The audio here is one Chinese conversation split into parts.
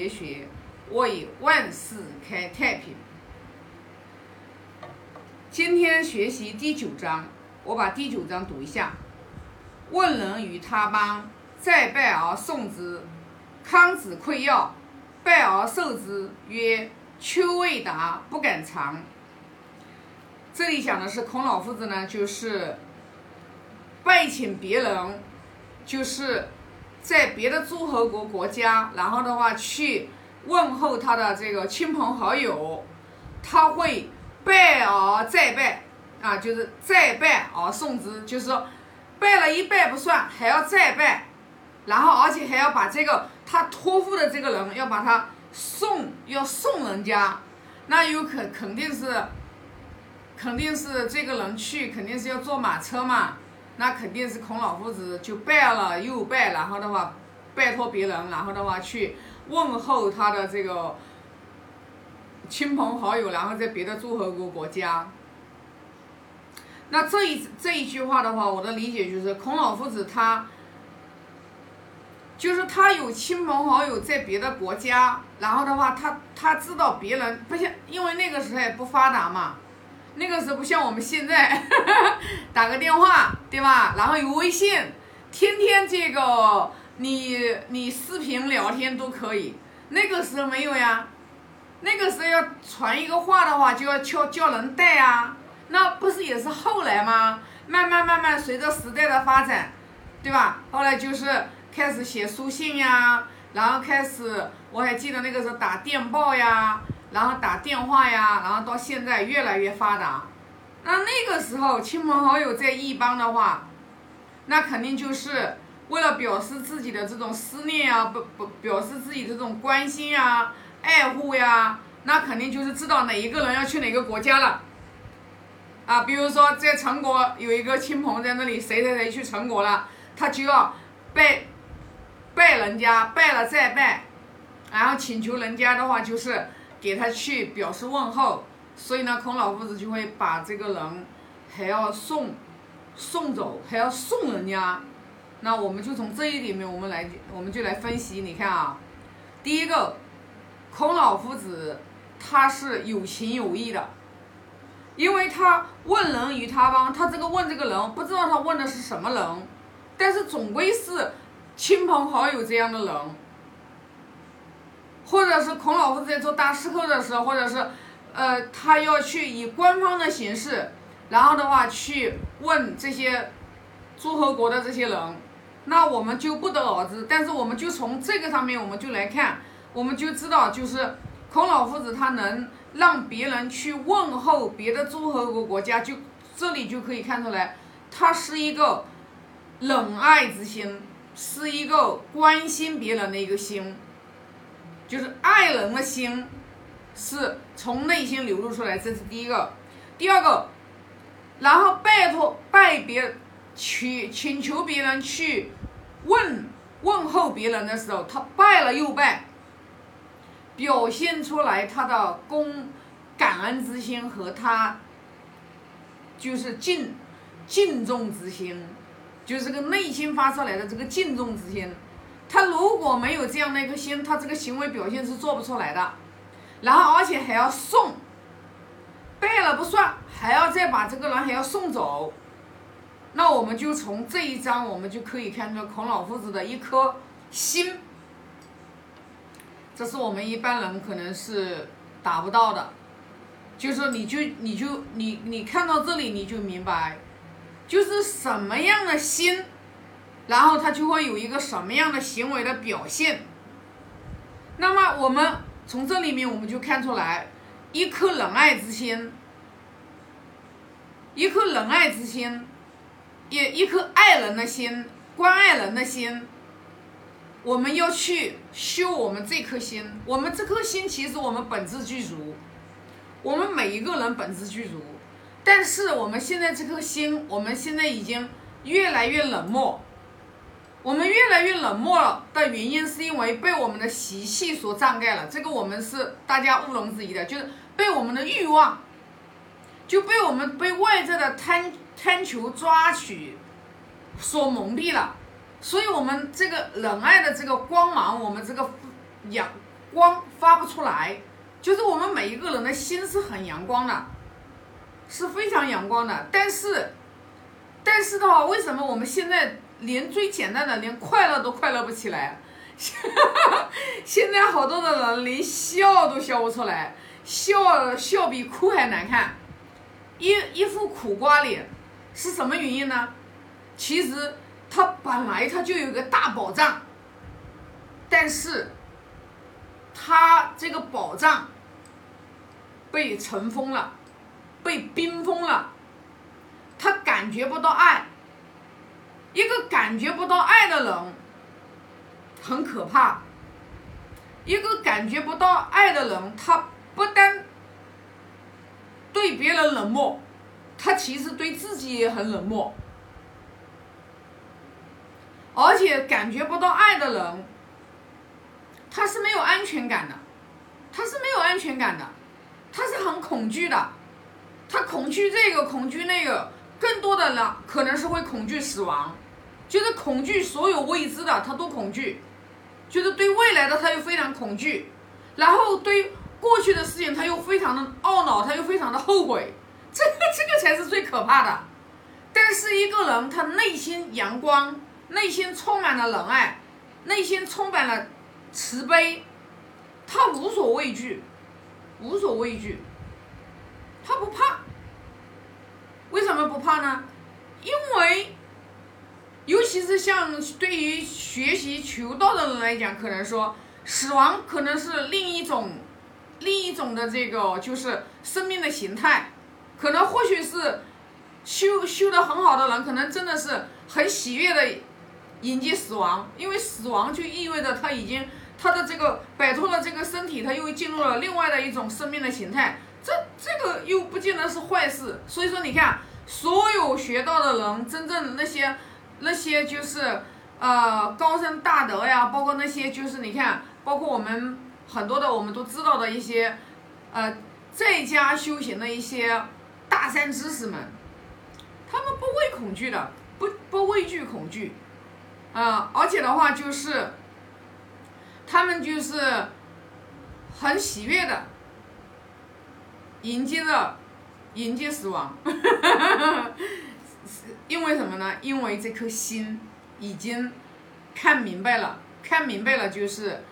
学学，为万世开太平。今天学习第九章，我把第九章读一下。问人于他邦，再拜而送之。康子馈要，拜而受之，曰：“丘未达，不敢尝。”这里讲的是孔老夫子呢，就是拜请别人，就是在别的诸侯国国家，然后的话去问候他的这个亲朋好友，他会拜而再拜啊，就是再拜而送之，就是说拜了一拜不算，还要再拜，然后而且还要把这个他托付的这个人要把他送，要送人家，那有可肯定是。肯定是这个人去，肯定是要坐马车嘛，那肯定是孔老夫子就拜了又拜，然后的话拜托别人，然后的话去问候他的这个亲朋好友，然后在别的诸侯国国家。那这一这一句话的话，我的理解就是孔老夫子他，就是他有亲朋好友在别的国家，然后的话他他知道别人不像，因为那个时候也不发达嘛。那个时候不像我们现在，打个电话，对吧？然后有微信，天天这个你你视频聊天都可以。那个时候没有呀，那个时候要传一个话的话，就要叫叫人带啊。那不是也是后来吗？慢慢慢慢随着时代的发展，对吧？后来就是开始写书信呀，然后开始我还记得那个时候打电报呀。然后打电话呀，然后到现在越来越发达。那那个时候亲朋好友在异邦的话，那肯定就是为了表示自己的这种思念啊，不不表示自己这种关心啊、爱护呀，那肯定就是知道哪一个人要去哪个国家了。啊，比如说在陈国有一个亲朋在那里，谁谁谁去陈国了，他就要拜拜人家，拜了再拜，然后请求人家的话就是。给他去表示问候，所以呢，孔老夫子就会把这个人还要送送走，还要送人家。那我们就从这一点面，我们来，我们就来分析。你看啊，第一个，孔老夫子他是有情有义的，因为他问人于他邦，他这个问这个人不知道他问的是什么人，但是总归是亲朋好友这样的人。或者是孔老夫子在做大师课的时候，或者是，呃，他要去以官方的形式，然后的话去问这些诸侯国的这些人，那我们就不得而知。但是我们就从这个上面，我们就来看，我们就知道，就是孔老夫子他能让别人去问候别的诸侯国国家，就这里就可以看出来，他是一个仁爱之心，是一个关心别人的一个心。就是爱人的心，是从内心流露出来，这是第一个。第二个，然后拜托拜别，去请求别人去问问候别人的时候，他拜了又拜，表现出来他的公感恩之心和他就是敬敬重之心，就是个内心发出来的这个敬重之心。他如果没有这样的一颗心，他这个行为表现是做不出来的。然后而且还要送，拜了不算，还要再把这个人还要送走。那我们就从这一章，我们就可以看出孔老夫子的一颗心。这是我们一般人可能是达不到的。就是，你就你就你你看到这里，你就明白，就是什么样的心。然后他就会有一个什么样的行为的表现。那么我们从这里面我们就看出来，一颗仁爱之心，一颗仁爱之心，一一颗爱人的心，关爱人的心。我们要去修我们这颗心，我们这颗心其实我们本质具足，我们每一个人本质具足，但是我们现在这颗心，我们现在已经越来越冷漠。我们越来越冷漠了的原因，是因为被我们的习气所障盖了。这个我们是大家毋庸置疑的，就是被我们的欲望，就被我们被外在的贪贪求抓取所蒙蔽了。所以，我们这个仁爱的这个光芒，我们这个阳光发不出来，就是我们每一个人的心是很阳光的，是非常阳光的。但是，但是的话，为什么我们现在连最简单的连快乐都快乐不起来？现在好多的人连笑都笑不出来，笑笑比哭还难看，一一副苦瓜脸，是什么原因呢？其实他本来他就有个大宝藏，但是。他这个宝藏被尘封了，被冰封了，他感觉不到爱。一个感觉不到爱的人很可怕。一个感觉不到爱的人，他不但对别人冷漠，他其实对自己也很冷漠。而且感觉不到爱的人。他是没有安全感的，他是没有安全感的，他是很恐惧的，他恐惧这个，恐惧那个，更多的呢，可能是会恐惧死亡，就是恐惧所有未知的，他都恐惧，就是对未来的他又非常恐惧，然后对过去的事情他又非常的懊恼，他又非常的后悔，这个这个才是最可怕的。但是一个人他内心阳光，内心充满了仁爱，内心充满了。慈悲，他无所畏惧，无所畏惧，他不怕。为什么不怕呢？其是像对于学习求道的人来讲，可能说死亡可能是另一种，另一种的这个就是生命的形态，可能或许是修修的很好的人，可能真的是很喜悦的迎接死亡，因为死亡就意味着他已经。他的这个摆脱了这个身体，他又进入了另外的一种生命的形态，这这个又不见得是坏事。所以说，你看，所有学道的人，真正的那些那些就是呃高僧大德呀，包括那些就是你看，包括我们很多的我们都知道的一些呃在家修行的一些大善知识们，他们不畏恐惧的，不不畏惧恐惧，啊，而且的话就是。他们就是很喜悦的迎接着迎接死亡，因为什么呢？因为这颗心已经看明白了，看明白了就是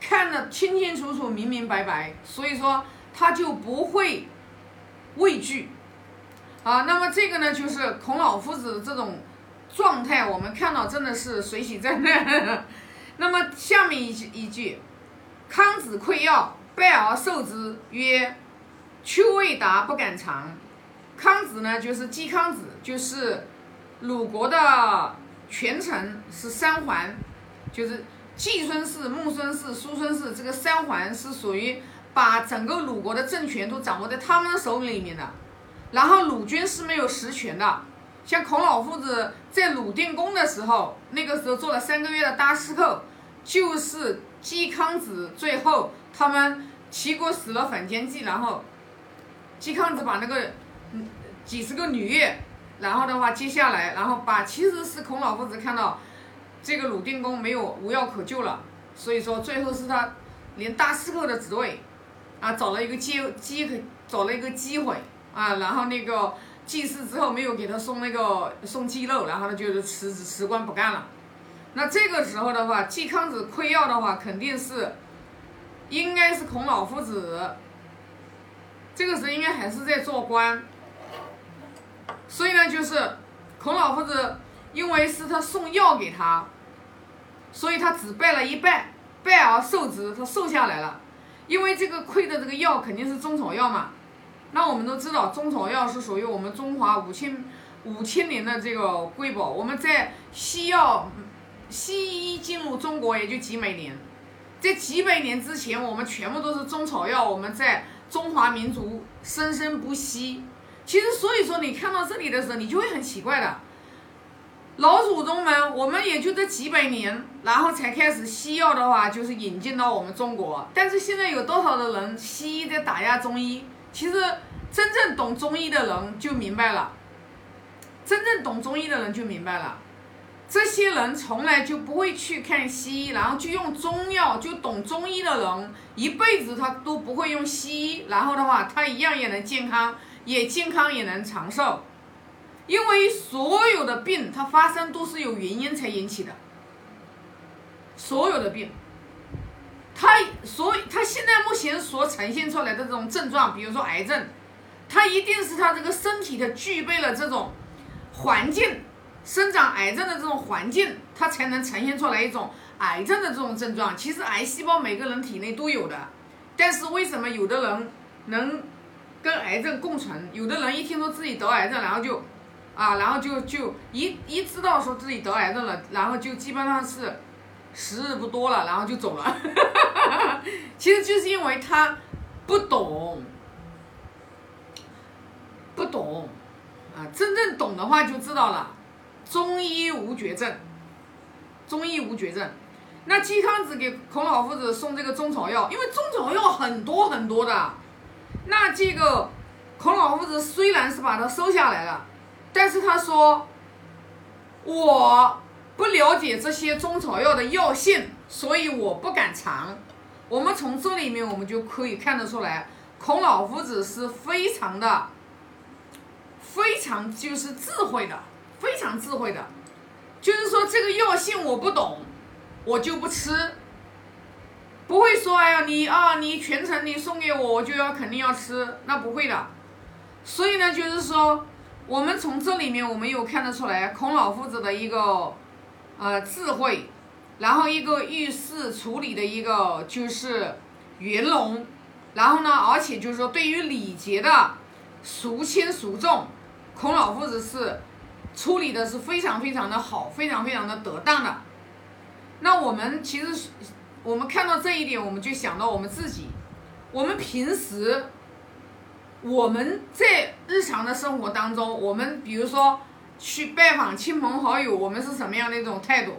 看得清清楚楚、明明白白，所以说他就不会畏惧啊。那么这个呢，就是孔老夫子这种状态，我们看到真的是水洗在那。那么下面一句一句，康子馈要，拜而受之，曰：“丘未达，不敢尝。”康子呢，就是季康子，就是鲁国的权臣，是三桓，就是季孙氏、穆孙氏、叔孙氏，这个三桓是属于把整个鲁国的政权都掌握在他们的手里面的。然后鲁军是没有实权的，像孔老夫子在鲁定公的时候，那个时候做了三个月的大司寇。就是季康子最后他们齐国死了反间计，然后季康子把那个几十个女，然后的话接下来，然后把其实是孔老夫子看到这个鲁定公没有无药可救了，所以说最后是他连大司寇的职位啊找了一个机机找了一个机会啊，然后那个祭祀之后没有给他送那个送鸡肉，然后他就是辞职辞官不干了。那这个时候的话，季康子亏药的话，肯定是，应该是孔老夫子，这个时候应该还是在做官，所以呢，就是孔老夫子，因为是他送药给他，所以他只拜了一拜，拜而受之，他瘦下来了，因为这个亏的这个药肯定是中草药嘛，那我们都知道，中草药是属于我们中华五千五千年的这个瑰宝，我们在西药。西医进入中国也就几百年，在几百年之前，我们全部都是中草药，我们在中华民族生生不息。其实，所以说你看到这里的时候，你就会很奇怪的，老祖宗们，我们也就这几百年，然后才开始西药的话，就是引进到我们中国。但是现在有多少的人西医在打压中医？其实真正懂中医的人就明白了，真正懂中医的人就明白了。这些人从来就不会去看西医，然后就用中药，就懂中医的人，一辈子他都不会用西医，然后的话，他一样也能健康，也健康也能长寿，因为所有的病它发生都是有原因才引起的，所有的病，它所以他现在目前所呈现出来的这种症状，比如说癌症，它一定是它这个身体的具备了这种环境。生长癌症的这种环境，它才能呈现出来一种癌症的这种症状。其实癌细胞每个人体内都有的，但是为什么有的人能跟癌症共存？有的人一听说自己得癌症，然后就啊，然后就就一一知道说自己得癌症了，然后就基本上是时日不多了，然后就走了。其实就是因为他不懂，不懂啊，真正懂的话就知道了。中医无绝症，中医无绝症。那嵇康子给孔老夫子送这个中草药，因为中草药很多很多的。那这个孔老夫子虽然是把它收下来了，但是他说我不了解这些中草药的药性，所以我不敢尝。我们从这里面我们就可以看得出来，孔老夫子是非常的、非常就是智慧的。非常智慧的，就是说这个药性我不懂，我就不吃，不会说哎呀你啊你全程你送给我我就要肯定要吃，那不会的。所以呢，就是说我们从这里面我们有看得出来孔老夫子的一个呃智慧，然后一个遇事处理的一个就是圆融，然后呢，而且就是说对于礼节的孰轻孰重，孔老夫子是。处理的是非常非常的好，非常非常的得当的。那我们其实，我们看到这一点，我们就想到我们自己。我们平时，我们在日常的生活当中，我们比如说去拜访亲朋好友，我们是什么样的一种态度？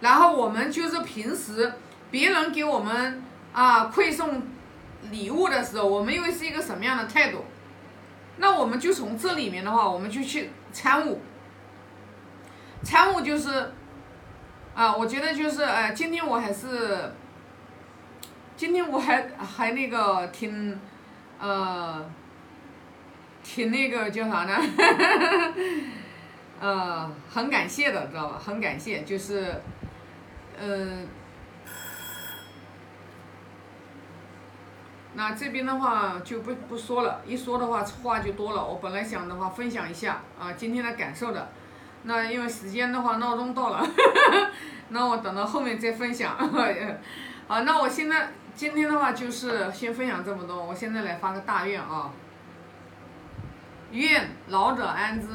然后我们就是平时别人给我们啊馈送礼物的时候，我们又是一个什么样的态度？那我们就从这里面的话，我们就去参悟。参悟就是，啊，我觉得就是，哎，今天我还是，今天我还还那个挺，呃，挺那个叫啥呢？呃，很感谢的，知道吧？很感谢，就是，呃，那这边的话就不不说了，一说的话话就多了。我本来想的话分享一下啊，今天的感受的。那因为时间的话，闹钟到了，那我等到后面再分享。好，那我现在今天的话就是先分享这么多。我现在来发个大愿啊，愿老者安之，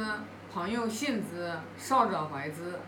朋友信之，少者怀之。